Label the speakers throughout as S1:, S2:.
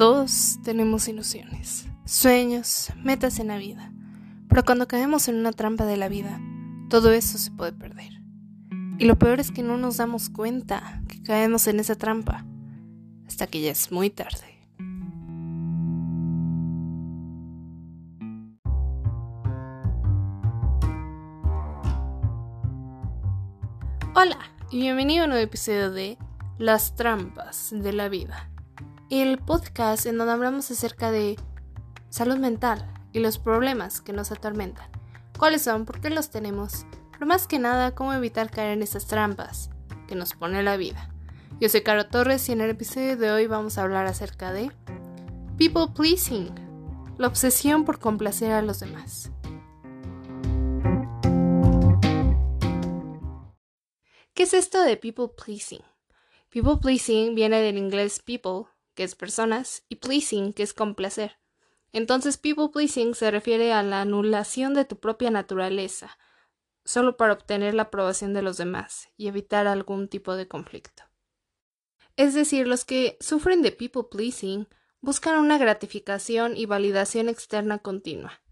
S1: Todos tenemos ilusiones, sueños, metas en la vida, pero cuando caemos en una trampa de la vida, todo eso se puede perder. Y lo peor es que no nos damos cuenta que caemos en esa trampa hasta que ya es muy tarde. Hola y bienvenido a un nuevo episodio de Las trampas de la vida el podcast en donde hablamos acerca de salud mental y los problemas que nos atormentan. ¿Cuáles son? ¿Por qué los tenemos? Pero más que nada, cómo evitar caer en esas trampas que nos pone la vida. Yo soy Caro Torres y en el episodio de hoy vamos a hablar acerca de people pleasing, la obsesión por complacer a los demás. ¿Qué es esto de people pleasing? People pleasing viene del inglés people, que es personas, y pleasing, que es complacer. Entonces, people pleasing se refiere a la anulación de tu propia naturaleza, solo para obtener la aprobación de los demás y evitar algún tipo de conflicto. Es decir, los que sufren de people pleasing buscan una gratificación y validación externa continua,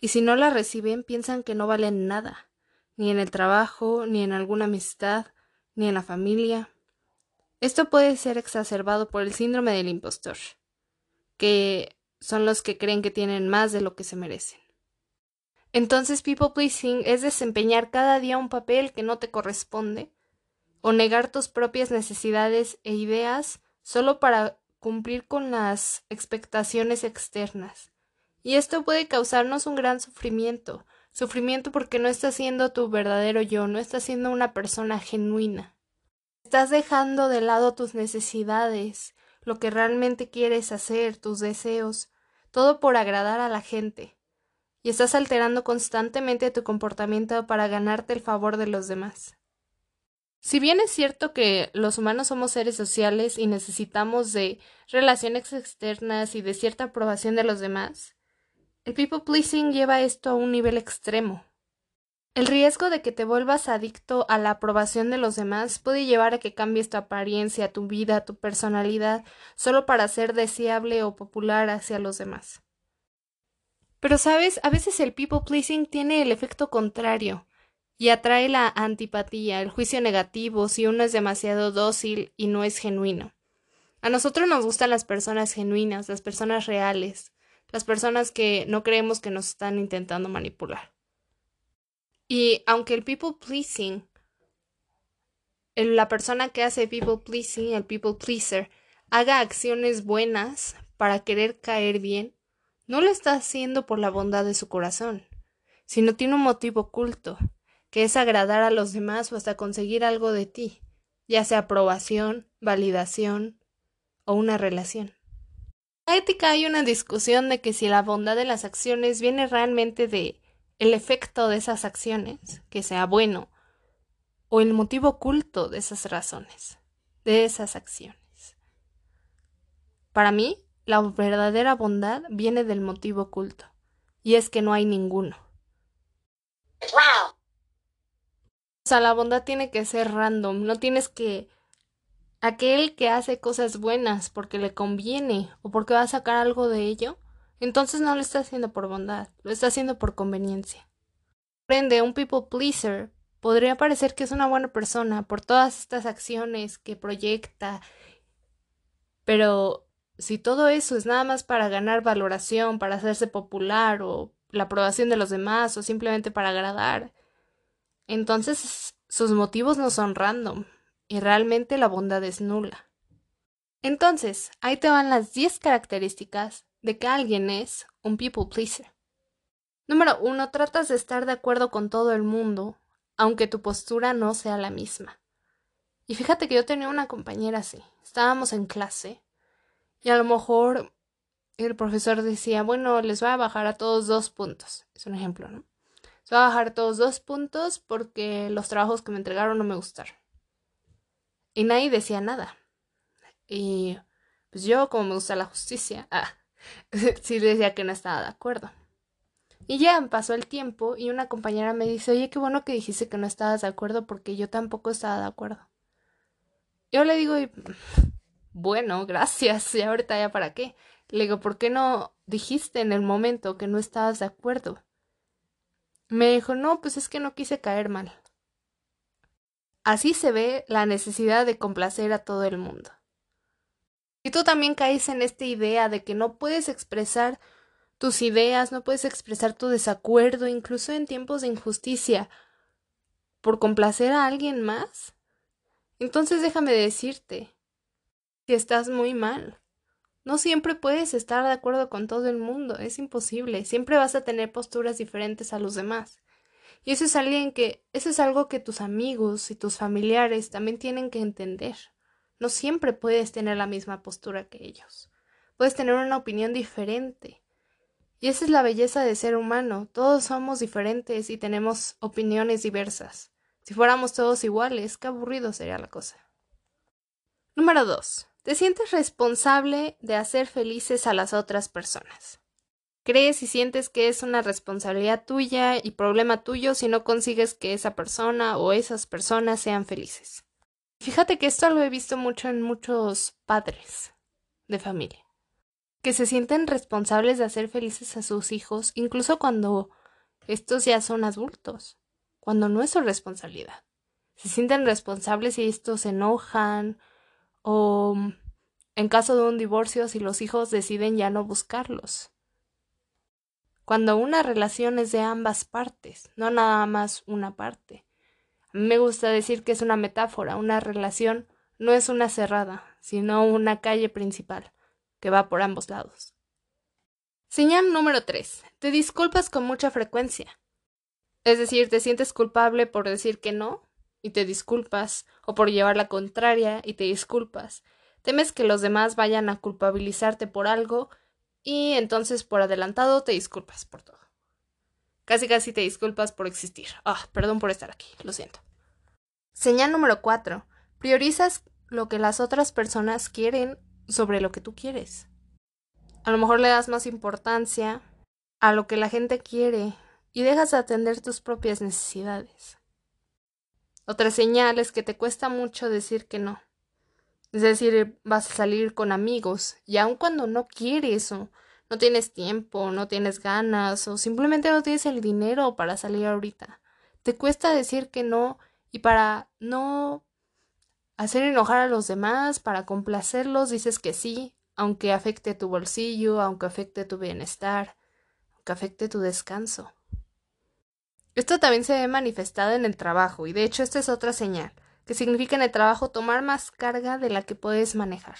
S1: y si no la reciben piensan que no valen nada, ni en el trabajo, ni en alguna amistad, ni en la familia, esto puede ser exacerbado por el síndrome del impostor, que son los que creen que tienen más de lo que se merecen. Entonces, people pleasing es desempeñar cada día un papel que no te corresponde, o negar tus propias necesidades e ideas solo para cumplir con las expectaciones externas. Y esto puede causarnos un gran sufrimiento, sufrimiento porque no estás siendo tu verdadero yo, no estás siendo una persona genuina. Estás dejando de lado tus necesidades, lo que realmente quieres hacer, tus deseos, todo por agradar a la gente. Y estás alterando constantemente tu comportamiento para ganarte el favor de los demás. Si bien es cierto que los humanos somos seres sociales y necesitamos de relaciones externas y de cierta aprobación de los demás, el people pleasing lleva esto a un nivel extremo. El riesgo de que te vuelvas adicto a la aprobación de los demás puede llevar a que cambies tu apariencia, tu vida, tu personalidad, solo para ser deseable o popular hacia los demás. Pero sabes, a veces el people pleasing tiene el efecto contrario y atrae la antipatía, el juicio negativo si uno es demasiado dócil y no es genuino. A nosotros nos gustan las personas genuinas, las personas reales, las personas que no creemos que nos están intentando manipular. Y aunque el people pleasing, la persona que hace people pleasing, el people pleaser, haga acciones buenas para querer caer bien, no lo está haciendo por la bondad de su corazón, sino tiene un motivo oculto, que es agradar a los demás o hasta conseguir algo de ti, ya sea aprobación, validación o una relación. En la ética hay una discusión de que si la bondad de las acciones viene realmente de el efecto de esas acciones, que sea bueno, o el motivo oculto de esas razones, de esas acciones. Para mí, la verdadera bondad viene del motivo oculto, y es que no hay ninguno. ¡Wow! O sea, la bondad tiene que ser random, no tienes que... Aquel que hace cosas buenas porque le conviene o porque va a sacar algo de ello, entonces no lo está haciendo por bondad, lo está haciendo por conveniencia. Prende un people pleaser podría parecer que es una buena persona por todas estas acciones que proyecta, pero si todo eso es nada más para ganar valoración, para hacerse popular o la aprobación de los demás o simplemente para agradar, entonces sus motivos no son random y realmente la bondad es nula. Entonces, ahí te van las 10 características de que alguien es un people pleaser. Número uno, tratas de estar de acuerdo con todo el mundo, aunque tu postura no sea la misma. Y fíjate que yo tenía una compañera así. Estábamos en clase y a lo mejor el profesor decía, bueno, les voy a bajar a todos dos puntos. Es un ejemplo, ¿no? Les voy a bajar a todos dos puntos porque los trabajos que me entregaron no me gustaron. Y nadie decía nada. Y pues yo, como me gusta la justicia, ah, sí decía que no estaba de acuerdo. Y ya pasó el tiempo y una compañera me dice, oye, qué bueno que dijiste que no estabas de acuerdo porque yo tampoco estaba de acuerdo. Yo le digo, bueno, gracias, y ahorita ya para qué. Le digo, ¿por qué no dijiste en el momento que no estabas de acuerdo? Me dijo, no, pues es que no quise caer mal. Así se ve la necesidad de complacer a todo el mundo. Y tú también caes en esta idea de que no puedes expresar tus ideas, no puedes expresar tu desacuerdo, incluso en tiempos de injusticia, por complacer a alguien más, entonces déjame decirte que estás muy mal. No siempre puedes estar de acuerdo con todo el mundo, es imposible, siempre vas a tener posturas diferentes a los demás. Y eso es alguien que, eso es algo que tus amigos y tus familiares también tienen que entender. No siempre puedes tener la misma postura que ellos. Puedes tener una opinión diferente. Y esa es la belleza de ser humano. Todos somos diferentes y tenemos opiniones diversas. Si fuéramos todos iguales, qué aburrido sería la cosa. Número 2. Te sientes responsable de hacer felices a las otras personas. Crees y sientes que es una responsabilidad tuya y problema tuyo si no consigues que esa persona o esas personas sean felices. Fíjate que esto lo he visto mucho en muchos padres de familia, que se sienten responsables de hacer felices a sus hijos incluso cuando estos ya son adultos, cuando no es su responsabilidad. Se sienten responsables si estos se enojan o en caso de un divorcio si los hijos deciden ya no buscarlos cuando una relación es de ambas partes, no nada más una parte. Me gusta decir que es una metáfora, una relación no es una cerrada, sino una calle principal, que va por ambos lados. Señal número 3. Te disculpas con mucha frecuencia. Es decir, te sientes culpable por decir que no, y te disculpas, o por llevar la contraria, y te disculpas. Temes que los demás vayan a culpabilizarte por algo y entonces por adelantado te disculpas por todo. Casi casi te disculpas por existir. Ah, perdón por estar aquí, lo siento. Señal número 4. Priorizas lo que las otras personas quieren sobre lo que tú quieres. A lo mejor le das más importancia a lo que la gente quiere y dejas de atender tus propias necesidades. Otra señal es que te cuesta mucho decir que no. Es decir, vas a salir con amigos y aun cuando no quieres o no tienes tiempo, no tienes ganas o simplemente no tienes el dinero para salir ahorita, te cuesta decir que no y para no hacer enojar a los demás, para complacerlos, dices que sí, aunque afecte tu bolsillo, aunque afecte tu bienestar, aunque afecte tu descanso. Esto también se ve manifestado en el trabajo y de hecho esta es otra señal que significa en el trabajo tomar más carga de la que puedes manejar,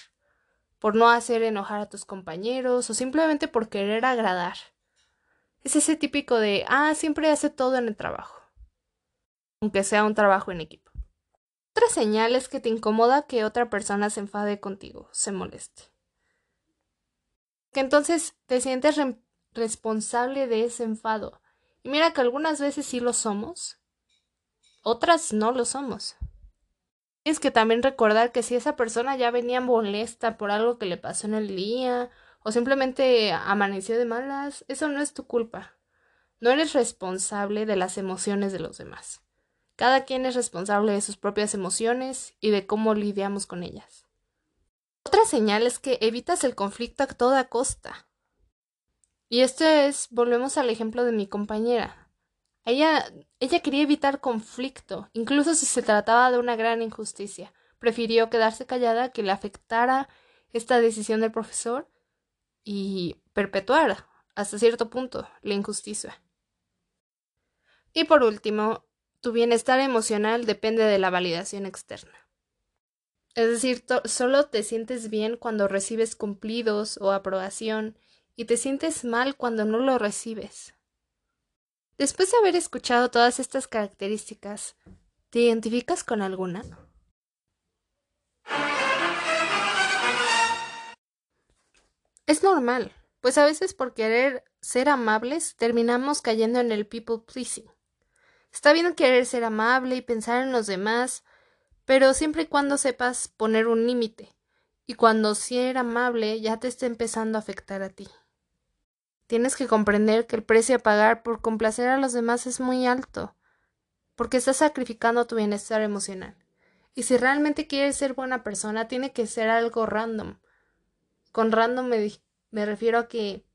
S1: por no hacer enojar a tus compañeros o simplemente por querer agradar. Es ese típico de, ah, siempre hace todo en el trabajo, aunque sea un trabajo en equipo. Otra señal es que te incomoda que otra persona se enfade contigo, se moleste. Que entonces te sientes responsable de ese enfado. Y mira que algunas veces sí lo somos, otras no lo somos. Tienes que también recordar que si esa persona ya venía molesta por algo que le pasó en el día o simplemente amaneció de malas, eso no es tu culpa. No eres responsable de las emociones de los demás. Cada quien es responsable de sus propias emociones y de cómo lidiamos con ellas. Otra señal es que evitas el conflicto a toda costa. Y esto es, volvemos al ejemplo de mi compañera. Ella, ella quería evitar conflicto, incluso si se trataba de una gran injusticia. Prefirió quedarse callada que le afectara esta decisión del profesor y perpetuar hasta cierto punto la injusticia. Y por último, tu bienestar emocional depende de la validación externa. Es decir, solo te sientes bien cuando recibes cumplidos o aprobación y te sientes mal cuando no lo recibes. Después de haber escuchado todas estas características, ¿te identificas con alguna? Es normal, pues a veces por querer ser amables terminamos cayendo en el people pleasing. Está bien querer ser amable y pensar en los demás, pero siempre y cuando sepas poner un límite, y cuando ser amable ya te esté empezando a afectar a ti. Tienes que comprender que el precio a pagar por complacer a los demás es muy alto, porque estás sacrificando tu bienestar emocional. Y si realmente quieres ser buena persona, tiene que ser algo random. Con random me, me refiero a que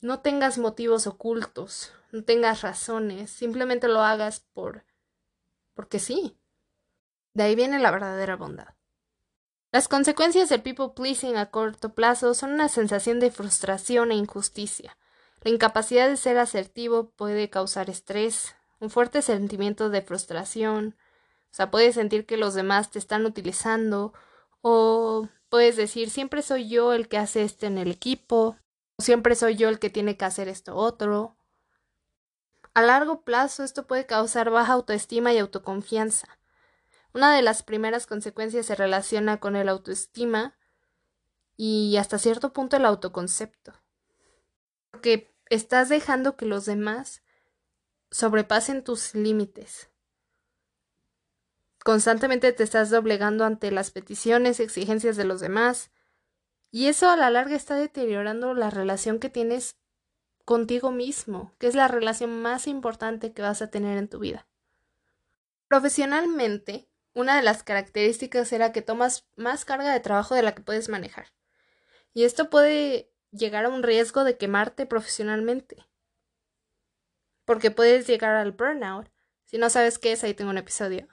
S1: no tengas motivos ocultos, no tengas razones, simplemente lo hagas por porque sí. De ahí viene la verdadera bondad. Las consecuencias del people pleasing a corto plazo son una sensación de frustración e injusticia. La incapacidad de ser asertivo puede causar estrés, un fuerte sentimiento de frustración, o sea, puedes sentir que los demás te están utilizando, o puedes decir siempre soy yo el que hace esto en el equipo, o siempre soy yo el que tiene que hacer esto otro. A largo plazo esto puede causar baja autoestima y autoconfianza. Una de las primeras consecuencias se relaciona con el autoestima y hasta cierto punto el autoconcepto. Porque estás dejando que los demás sobrepasen tus límites. Constantemente te estás doblegando ante las peticiones y exigencias de los demás, y eso a la larga está deteriorando la relación que tienes contigo mismo, que es la relación más importante que vas a tener en tu vida. Profesionalmente, una de las características era que tomas más carga de trabajo de la que puedes manejar. Y esto puede llegar a un riesgo de quemarte profesionalmente. Porque puedes llegar al burnout. Si no sabes qué es, ahí tengo un episodio.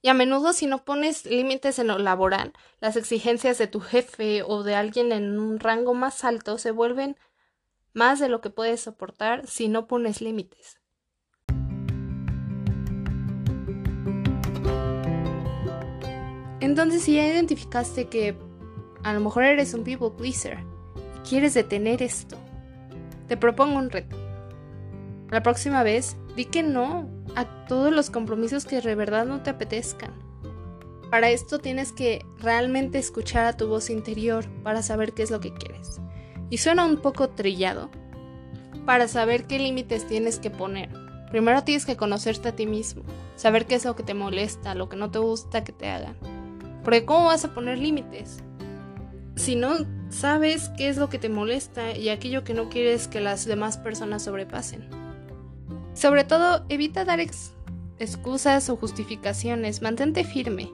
S1: Y a menudo si no pones límites en lo laboral, las exigencias de tu jefe o de alguien en un rango más alto se vuelven más de lo que puedes soportar si no pones límites. Entonces, si ya identificaste que a lo mejor eres un people pleaser y quieres detener esto, te propongo un reto. La próxima vez, di que no a todos los compromisos que de verdad no te apetezcan. Para esto tienes que realmente escuchar a tu voz interior para saber qué es lo que quieres. Y suena un poco trillado. Para saber qué límites tienes que poner. Primero tienes que conocerte a ti mismo, saber qué es lo que te molesta, lo que no te gusta que te hagan. Porque ¿cómo vas a poner límites? Si no sabes qué es lo que te molesta y aquello que no quieres que las demás personas sobrepasen. Sobre todo, evita dar excusas o justificaciones, mantente firme.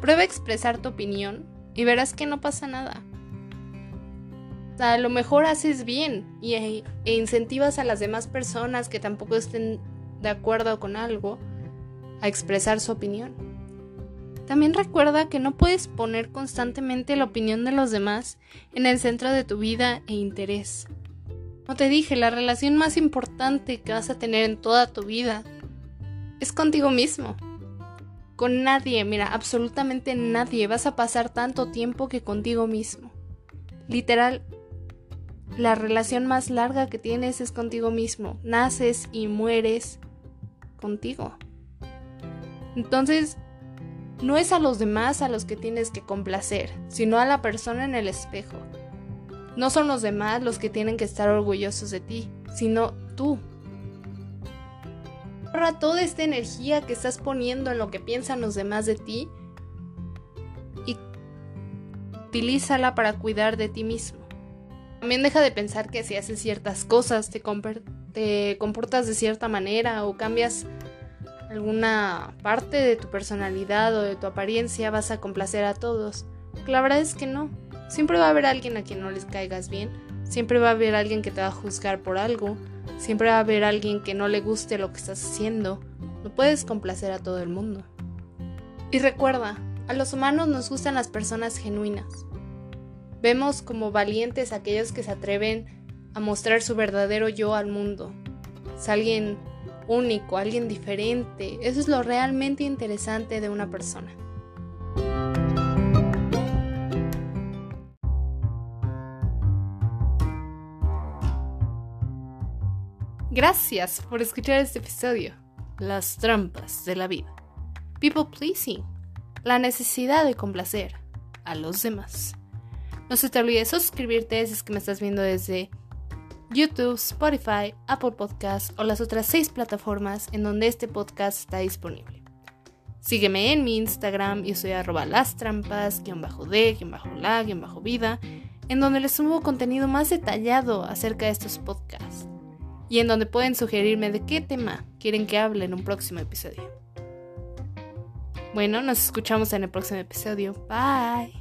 S1: Prueba a expresar tu opinión y verás que no pasa nada. A lo mejor haces bien y, e incentivas a las demás personas que tampoco estén de acuerdo con algo a expresar su opinión. También recuerda que no puedes poner constantemente la opinión de los demás en el centro de tu vida e interés. Como te dije, la relación más importante que vas a tener en toda tu vida es contigo mismo. Con nadie, mira, absolutamente nadie vas a pasar tanto tiempo que contigo mismo. Literal, la relación más larga que tienes es contigo mismo. Naces y mueres contigo. Entonces, no es a los demás a los que tienes que complacer, sino a la persona en el espejo. No son los demás los que tienen que estar orgullosos de ti, sino tú. Ahorra toda esta energía que estás poniendo en lo que piensan los demás de ti y utilízala para cuidar de ti mismo. También deja de pensar que si haces ciertas cosas te, te comportas de cierta manera o cambias alguna parte de tu personalidad o de tu apariencia vas a complacer a todos. La verdad es que no. Siempre va a haber alguien a quien no les caigas bien. Siempre va a haber alguien que te va a juzgar por algo. Siempre va a haber alguien que no le guste lo que estás haciendo. No puedes complacer a todo el mundo. Y recuerda, a los humanos nos gustan las personas genuinas. Vemos como valientes aquellos que se atreven a mostrar su verdadero yo al mundo. Es alguien único, alguien diferente. Eso es lo realmente interesante de una persona. Gracias por escuchar este episodio. Las trampas de la vida. People pleasing. La necesidad de complacer a los demás. No se te olvide suscribirte si es que me estás viendo desde YouTube, Spotify, Apple Podcasts o las otras seis plataformas en donde este podcast está disponible. Sígueme en mi Instagram, yo soy arroba las trampas, bajo guion bajo la, bajo vida, en donde les subo contenido más detallado acerca de estos podcasts y en donde pueden sugerirme de qué tema quieren que hable en un próximo episodio. Bueno, nos escuchamos en el próximo episodio. Bye.